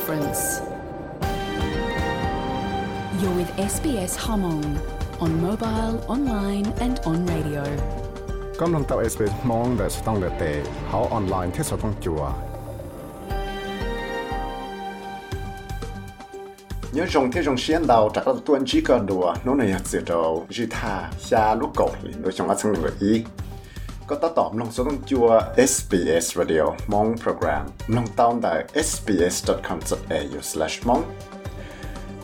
difference. You're with SBS Hmong on mobile, online, and on radio. กำลังตับ SBS มองแต่สต้องเลเตเขาออนไลน์ที่สต้องจัว nhớ rong thế rong xiên đầu chắc là tuần chỉ có đùa nó này hạt dừa đầu chỉ tha xa lúc cầu liền đối trong các người ý có ta tóm lòng số đông chua SBS Radio mong program lòng tao tại sbs.com.au/mong lúc nào giống một số sự ก็ต่อตอบลงสต้องจัว SBS Radio มองโปรแกรมลงตามได้ sbs.com.au/mong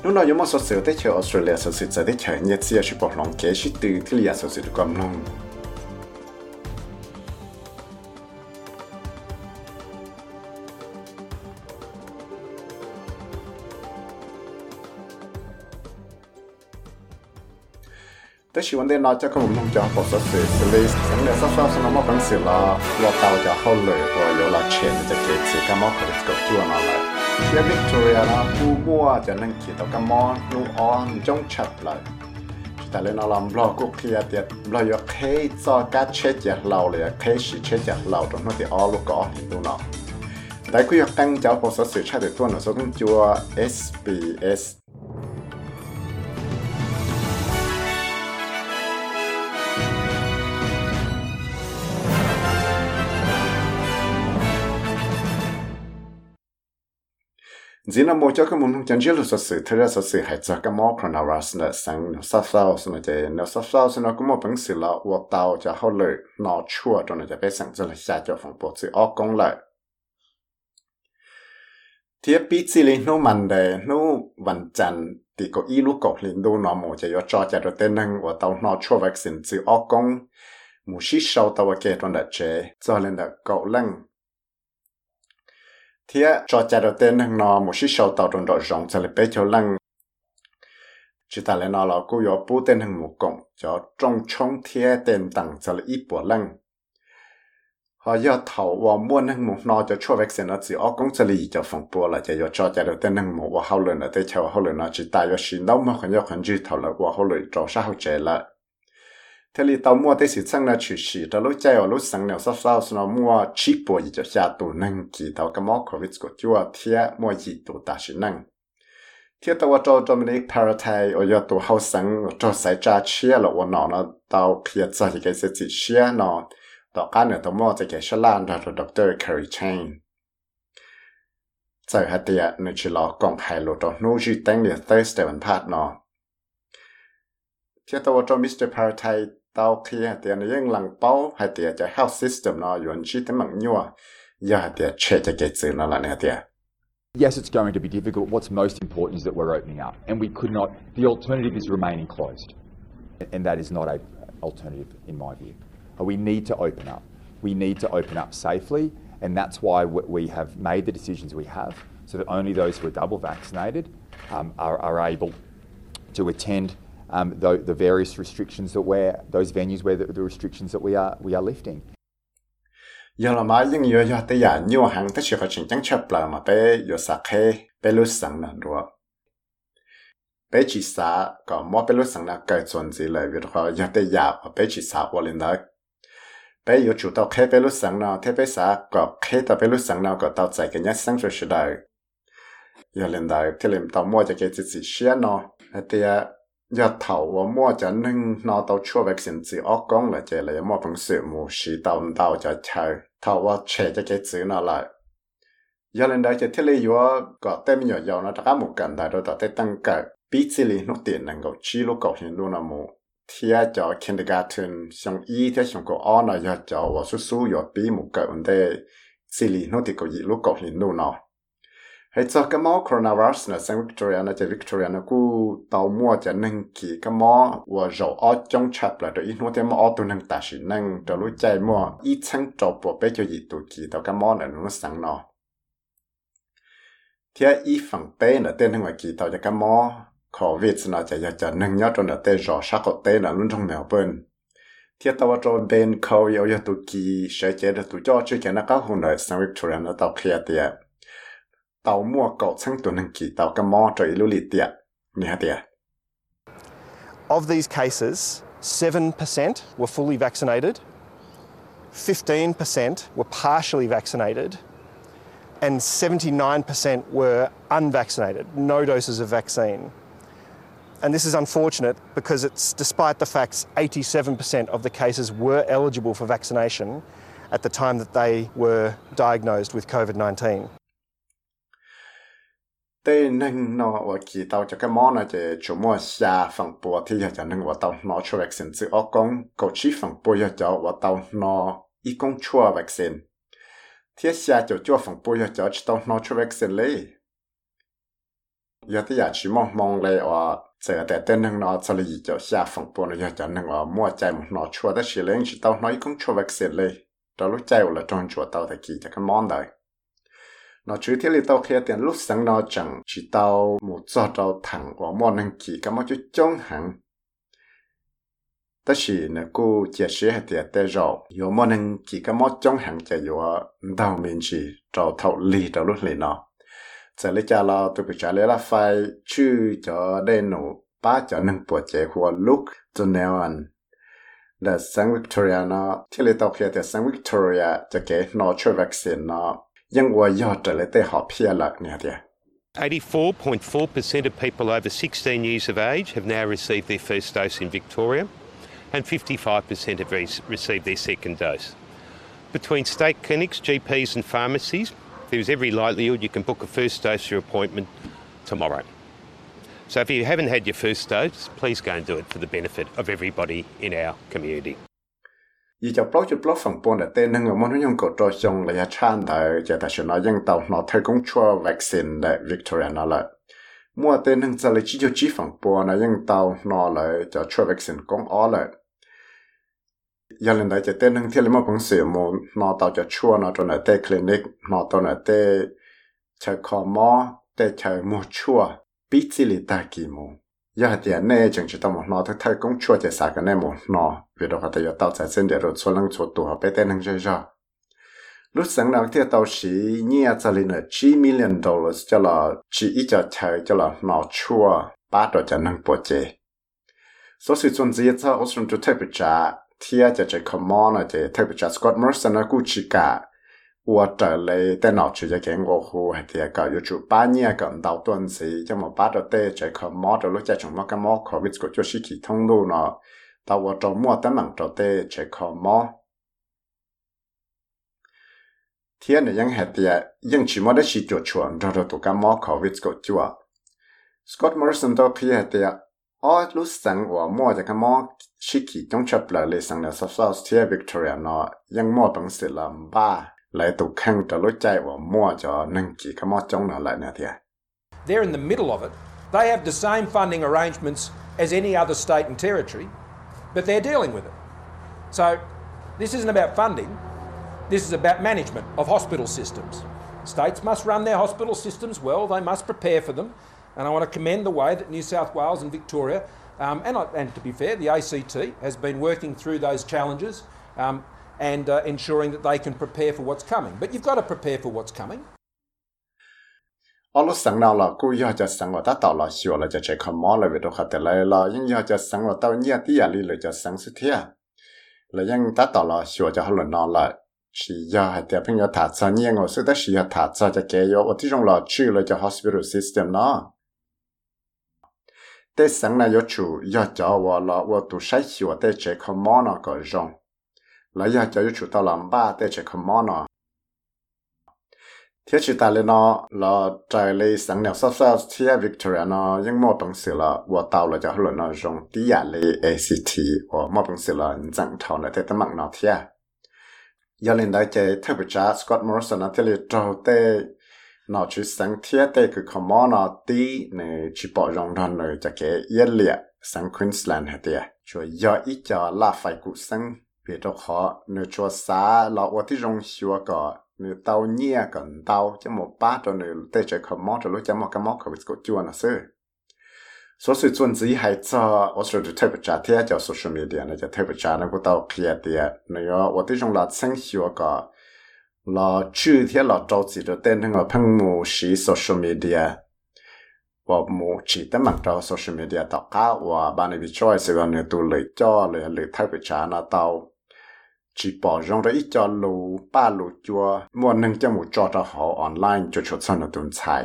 นู่นเราอยู่มองสดเสือได้เชื่อออสเตรเลียสดสิทธิ์จะได้เชื่อเนียเซียชิบอกลองเกชิตือที่เรียสดสิทธิ์กำลัง 但喜欢的老家可我们讲不是谁是类似，现在说说是那么本事了，我到家好累，我有了钱就给自己嘛，可能就做那来。像 Victoria 啦，不过就能见到个么，用 on 中吃来。แต่เล่นอารมณ์เราก็เคียร์เดียเราอยากให้จอกัดเช็ดจากเราเลยแค่สีเช็ดจากเราตรงนั้นที่ออลูกก็เห็นดูเนาะแต่กูอยากตั้งเจ้าโภาเซสื่อชาติตัวหนึ่งซึ่งจัว SBS Dzi na mo chaka mun chan jelo sa se thera sa se hai chaka mo krona ras na sang, na sa sao sa na de, na sa sao sa na kuma pang se la wa tao cha ho le, na chua to na ja pe sang zala sa cho phong po chi o kong la Tia pi chi le no man de no van chan ti ko i lu ko lin do na mo cha yo cho cha ro te nang wa tao na chua vaccine chi o kong mu shi shao ta wa ke to na che cho len da ko lang thế cho cha đầu tiên hàng nó một số sầu tàu trong đội rộng sẽ lấy bé cho lăng. Chỉ ta lấy nó là cô yếu bố tên hàng một cộng cho trong trong thiên tên tặng sẽ lấy ít bộ lăng. Họ do thầu và muốn hàng một nó cho cho vắc xin nó chỉ ở công sẽ lì cho phòng bộ là chỉ cho cha đầu tiên hàng một và hậu lần là tới chào hậu lần nó chỉ ta yếu xin đâu mà còn yếu còn dư thầu là và hậu lần cho sao hậu chế là thế li tàu mua tới sự sang là chỉ chỉ tàu lối chạy ở lối sang nào sao sao nó mua chỉ bộ gì cho xa tù năng kỳ tàu cái mỏ covid của chúa thiệt mua gì tù ta sự năng thiệt tàu cho cho mình paratai ở giờ tù hậu sang cho sai cha chia là ổn nó nó tàu kia cho thì cái sự chỉ chia nó tàu cá nữa tàu mua cho cái sản lan rồi doctor Kerry Chain giờ hạt tiệt nó chỉ lo còn hai lô tàu nuôi chỉ tăng được tới sự vấn phát nó 你 Thursday วันพัดเนาะเที่ยวตัวจอ Mr. Paratai tao khi hạt tiền những lăng bao hạt tiền cho health system nó yuan chi tới mạng nhua giờ hạt tiền che cho cái chữ nó là hạt tiền Yes, it's going to be difficult. What's most important is that we're opening up, and we could not. The alternative is remaining closed, and that is not a alternative in my view. We need to open up. We need to open up safely, and that's why we have made the decisions we have, so that only those who are double vaccinated um, are, are able to attend um, the, the various restrictions that we're, those venues where the, the restrictions that we are, we are lifting. yo là mai ling yo giờ te ya nyu hang tới chi phát triển chang chap la ma pe yo sa khe pe lu sang na ro. Pe chi sa có mỗi bé lúc sáng là cái chuẩn gì lại việc họ giờ tới giờ pe chi sa wa lin da. Pe yo chu tàu khe pe lu sang na te pe sa ka khe ta pe lu sang na nào ta chai ke nya sang sáng shi da yo lin da te lim ta mo ja ke chi chi gì no te ya giờ thầu và mua cho nên nó tàu chua vaccine chỉ ốc công là chỉ là mua phần sự mù sĩ tàu tàu cho chờ thầu và trẻ cho cái chữ nó lại giờ lên đây chỉ thiết lý vừa có tên nhỏ giàu nó đã một cần đại rồi tạo tên tăng cỡ bí chỉ lý nó tiền năng cầu chi lúc cầu hiện luôn là mù thia cho kindergarten xong y thế xong cầu o nó giờ cho và xuất số giờ bí một cỡ vấn đề chỉ lý nó thì cầu gì lúc cầu hiện luôn nào hay cho cái mỏ coronavirus là sang Victoria nó chỉ Victoria nó cú tàu mua cho nâng kỳ cái mỏ và rồi ở trong chập là được ít nuôi thêm mỏ tụ nâng ta chỉ nâng cho lúc chạy mua ít sang cho bộ bé cho gì tụ kỳ tàu cái mỏ này nó sang nó thì ít phần bé là tên ngoài kỳ tàu cho cái mỏ COVID nó chỉ cho nâng nhớ cho nó tên rõ sắc của tên là luôn trong mèo bên. Thì tàu cho bên khâu yêu yêu tụ kỳ sẽ chế được tụ cho, chứ cái nó có hồn đời sang Victoria nó tàu kia tiệt Of these cases, 7% were fully vaccinated, 15% were partially vaccinated, and 79% were unvaccinated, no doses of vaccine. And this is unfortunate because it's despite the facts 87% of the cases were eligible for vaccination at the time that they were diagnosed with COVID 19. Tê nâng nó và kỳ tàu cho cái món này thì chủ mua xa phần bùa thì giờ cho nâng và tàu nó cho vaccine chứ. Ở con cầu chi phần bùa giờ và tàu nó, ý công chua vaccine. Thì xa cho chua phần bùa giờ chỉ tàu nó cho vaccine lấy. Giờ thì giờ chỉ mong mong lấy và giờ để tên nâng nó cho lấy cho xa phần bùa nó giờ nâng và mua chạy một nó chua đó chỉ lấy chỉ tàu nó ý công chua vaccine lấy. Đó lúc chạy là trong chua tàu thì kỳ cho cái món đấy nó chú thiết lý tao kia tiền lúc sáng nó chẳng chỉ tao một giọt tao thẳng của món năng kỳ cái món chú chống hẳn. Tất chỉ nè cô chia sẻ hay tiệt tê rồi yếu món năng kỳ cái món chống hẳn chả yếu đào mình chỉ tàu thầu lì tàu lúc lì nó giờ lấy cha lo, tôi cứ trả lấy là phải chú cho đây nụ ba cho năng bộ chế của lúc cho nèo anh là sáng Victoria nó thiết lý tao kia thì sáng Victoria cho cái nó chơi vaccine nó. 84.4% of people over 16 years of age have now received their first dose in Victoria, and 55% have re- received their second dose. Between state clinics, GPs, and pharmacies, there's every likelihood you can book a first dose your appointment tomorrow. So if you haven't had your first dose, please go and do it for the benefit of everybody in our community. ยี่จะปลอกจุดปลอกฝั่งปนแต่เต้นนั่งมันยังกดจอจงระยะชานแต่จะแต่ชนะยังเต่าหนอเธอกงชัววัคซีนแต่วิกตอเรียนั่นแหละมัวเต้นนั่งจะเลยชี้จุดชี้ฝั่งปนยังเต่าหนอเลยจะชัววัคซีนกงอ๋อเลยยันเลยแต่จะเต้นนั่งเที่ยวเลยมาพังเสียมูนอเต่าจะชัวนอตัวไหนเต้คลินิกนอตัวไหนเต้ใช้คอมอเต้ใช้มูชัวปิจิลิตากิมู ยาเดียนเน่จึงจะต้องนองทุกท่านกงช่วยจะสากันแน่หมดนอวิดกัจะยอดเต่าใจเส้นเดียรถส่วนลังชดตัวไปเต้นทั้งเจ้ารู้สึกนักเที่ยวเต่าสีเนี่ยจะลินเจีมิลเลนดอลลาร์จะละจีอีจะใช้จะละนอชัวป้าตัวจะนั่งปวดเจสสิจนเสียจะอสรุนจุเทปจ้าเที่ยจะจะคอมมอนเจเทปจ้าสกอตมอร์สันกูชิกา 我这里电脑直接给我户还第个有主八年个到段时，就么把着对这个毛着路在什么个毛可为这个就是系统路呢，到我周末的忙着对这个毛。天呢，ยังเหตุยังชิมอได้ชิจชวนเราตัวกันมอขอวิสกจัวสกอตมอริสันตัวพี่เหตุอ๋อรู้สังว่ามัวจะกันมอชิกิจงชับเลยสังเนี่ยซับซ้อนเทียวิกตอเรียเนาะยังมัวบังสิลำบ้า They're in the middle of it. They have the same funding arrangements as any other state and territory, but they're dealing with it. So this isn't about funding. This is about management of hospital systems. States must run their hospital systems well. They must prepare for them. And I want to commend the way that New South Wales and Victoria, um, and, and to be fair, the ACT has been working through those challenges. Um, and uh, ensuring that they can prepare for what's coming. But you've got to prepare for what's coming. 我 lúc cô yêu ta là sửa là cho chạy không mò là vì đồ khát lại là nhưng li là cho sáng sự thế là nhưng ta tạo là sửa cho họ chỉ yêu hay tiệp phim thả là chữ là hospital system nó là giờ cho chủ tao làm ba để chạy không món nó thiết chỉ ta lên nó là trái lấy sáng nào sắp sắp thiết Victoria nó nhưng mà bằng sự là và tao là cho luôn nó dùng tí à lấy ACT và mà bằng sự là chẳng thầu là thế tâm mạng nó thiết giờ lên đây chơi theo bị cha, Scott Morrison nó thiết là trâu tê nó chỉ sáng thiết tê cái không món nó tí này chỉ bỏ dùng nó này cho cái yên liệt sang Queensland hết tiệt cho giờ ít cho là phải cụ sang 别着好，你做啥老我的容学个，你到捏个到，这么把着你对这个毛着路，这么个毛可不个做那事。所以准自己还早，我说的特别扎天叫 social media 那叫特别扎那个到 clear 的，那个我的种老生学个，老主天老着急着等那个喷雾是 social media。ว่ามูchỉ tới mặt trò social media tạo cá và bạn ấy bị cho sự gần này tụ lợi cho lợi lợi thay bị trả nó tao chỉ bỏ rong ra ít cho lù ba lù chua mua nâng cho một trò cho họ online cho chuột son ở tuần sai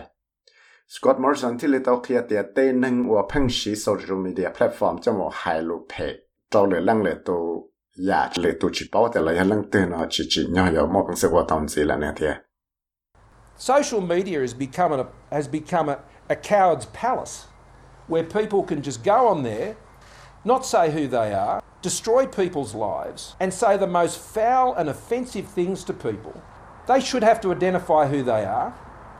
Scott Morrison thì lấy tàu kia tiệt tê nâng và phăng sĩ social media platform cho một hai lù phe cho lệ lăng lệ tổ ya lệ tổ chỉ bảoแต่ละยังlăng tên nó chỉ chỉ nhỏ nhỏ một bằng sự quan tâm gì là nè thiệt Social media has become a, has become a, a coward's palace where people can just go on there, not say who they are, destroy people's lives, and say the most foul and offensive things to people. They should have to identify who they are.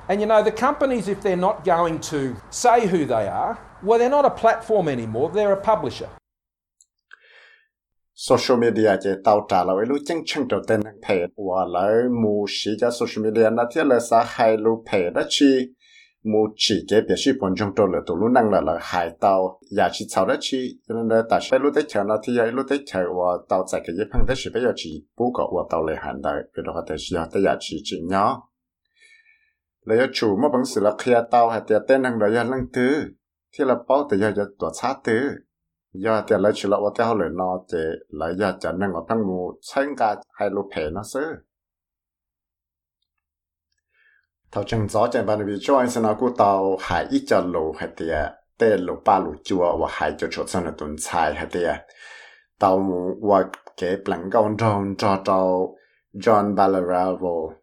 And you know, the companies, if they're not going to say who they are, well, they're not a platform anymore, they're a publisher. social media chỉ tạo trả lời lúc chân chân đầu tiên thể và lại mù sĩ cho social media nó thiết là xã hai lúc thể đó chi mu chỉ cái biểu 示 bọn chúng tôi là tụ lúc năng là là hai tàu nhà chỉ sau đó chỉ cho nên là tại sao lúc đấy chờ nó thì lúc đấy chờ và tàu chạy cái gì phăng đấy chỉ bây giờ chỉ bố có và tàu lại hành đại vì đó thì giờ tới nhà chỉ chỉ nhỏ lấy chủ mà bằng sự là khi tàu hay tiền tên năng đó là năng thứ thì là bao từ giờ giờ tổ sát thứ giờ tiền lấy chỉ là và theo lời nó thì lấy giờ chẳng năng ở trong mu sinh cả hai lúc hè nó sư thầu chẳng gió chẳng bàn vì cho anh sẽ cô tàu, hải ít cho lù hay tiệt tê lù, ba lù chùa và hải cho chỗ sân là tuần xài hay tiệt tàu và kế bằng gọn tròn cho tàu John Ballaravo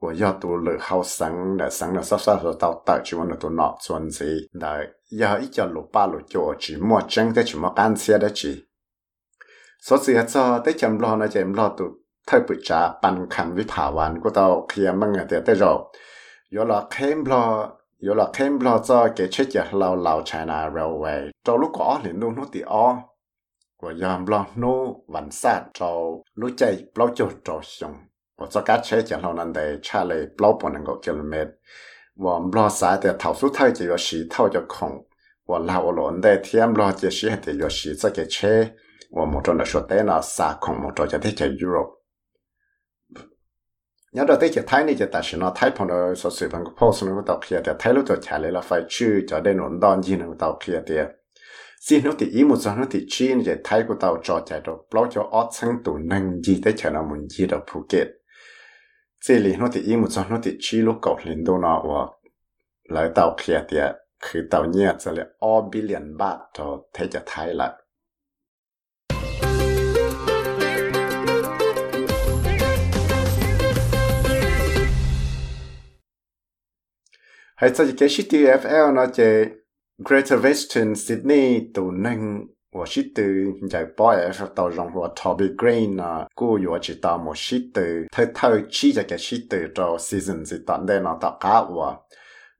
của do tù lử hao sáng, đã sáng là sắp sắp rồi tàu tạo chỉ muốn là tù nọ chuẩn gì. Đã cho lù, ba lù chùa chỉ mua chẳng thế chỉ mua can xe đó chỉ số gì hết cho tới chậm lo nó chậm lo tụ thay bự trả bàn khăn với thảo hoàn của tàu khi mà nghe tiệt tới 有了 Kempla 有了 Kempla 这给吃些老老 China Railway，找路过领路那地哦，我用不了路完善找路在不就找上，我这个车讲老难的，车里不半能够 kilometer，我不了啥的，头数头就要石头就空，我老我乱的天不了这些的要石这个车，我们真的说的那啥空，我找着的在 Europe。nhớ đầu tiên chỉ thấy này chỉ ta chỉ nó thấy phòng đó số sự bằng post nó tàu kia thì thấy lúc tôi trả lời là phải chữ cho đến nón đòn gì nó tàu kia thì xin nó thì ý một số nó thì chi chỉ thấy của tàu trò chạy đồ blog cho ót sang tủ năng gì tới chờ nó muốn gì đó phụ kiện xin lý nó thì ý một số nó thì chi lúc cậu lên đâu nó và lại tàu kia thì คือเต่าเนี่ยจะเลยออบิเลียนบาทต่อเทจะไทยละ hãy sao cái city FL nó chế Greater Western Sydney tụ nâng và sĩ từ giải bỏ ở sau tàu rộng và Toby Green là cô yếu chỉ tạo một sĩ từ thay thay chi cho cái sĩ từ cho season gì tận đây nó à, tạo cá và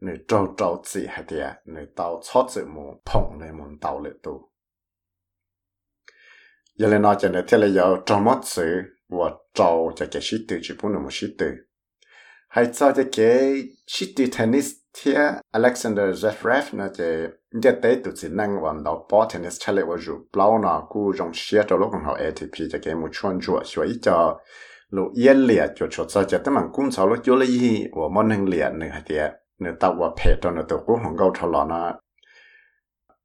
nữ trâu trâu chỉ hay thì nữ tàu chót sự mù phồng này muốn tàu lệ tụ giờ lên nó chỉ là thế là yếu trâu mất sự và trâu cho cái sĩ từ chỉ muốn một sĩ từ. Hay cho cái sĩ từ tennis ที่ Alexander Zverev นะเจเจเตตุสินังวันดาวปอเทนนิสชาเลวจูเปล่านะกูจงเชียร์ตัวลูกของเขา ATP จะเกมุชวนจัวสวยจอลูเอียนเหลียจุดชดซะจะตั้งมังกุ้มสาวลูกจุลยีว่ามันหนึ่งเหลียหนึ่งเดียหนึ่งตัวว่าเพจตัวหนึ่งตัวกูของเขาทลอนะ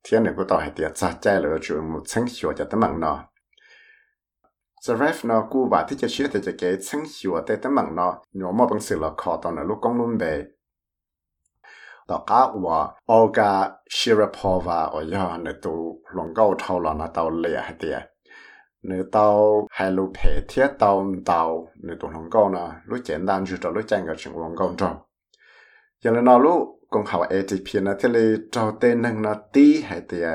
เที่ยหนึ่งกูต่อให้เดียซาใจเลยจูมุชังชัวจะตั้งมังเนาะ Zverev เนาะกูว่าที่จะเชียร์แต่จะเกยชังชัวแต่ตั้งมังเนาะหนูมอบังสือละคอตอนนั้นลูกกองลุ่มเบย์ ต่อกาว่าโอกาชิรพอวาอยอนตัวหลงก็เท่าหลอนะตัวเลียเตียหรือตัวไฮลูเพเทียตัวตัวหรือตัวหลงก็นะรู้เจนดันจุดรู้แจ้งกับชิงหลงก็จบอย่างนั้นลูกกงเขาเอทีพีนะที่เลยเจ้าเต้นหนึ่งนาทีให้เตีย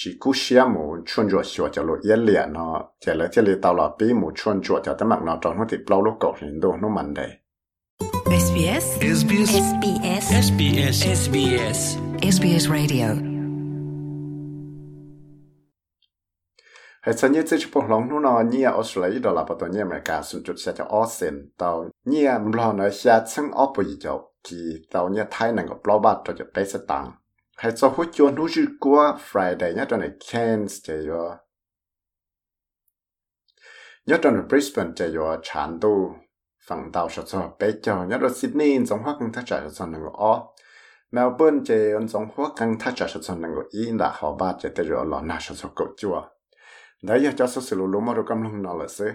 chỉ cú xe mù chuyên chuột sửa cho lộ yên liệt nó chỉ là chỉ là tàu lọ bí mù chuyên chuột cho tấm mặt nó trong nó thì bao lúc cổ hình đồ nó mạnh đấy SBS SBS SBS SBS SBS SBS Radio. Hay sao như thế chụp lòng nó nó như Australia đó là bắt đầu như America xuống chút sẽ cho Austin tàu như lo nó sẽ chân ở bây giờ thì tàu như Thái năng có bao bát cho bé sẽ tăng hay sao hút cho nó chỉ qua Friday nhá cho này Cairns chơi rồi nhớ cho này Brisbane chơi rồi chán tu ฝั่งดาวชดชดไปจอยัดรถซิดนีย์สองหัวกังทัชจ่าชดชดนังก็อ๋อเมลเบิร์นเจอนสองหัวกังทัชจ่าชดชดนังก็อีนดาหอบาเจเตจอหลอนาชดชนกจัวได้ยาจะสุสิลุลุมารุกำลังนอลสิ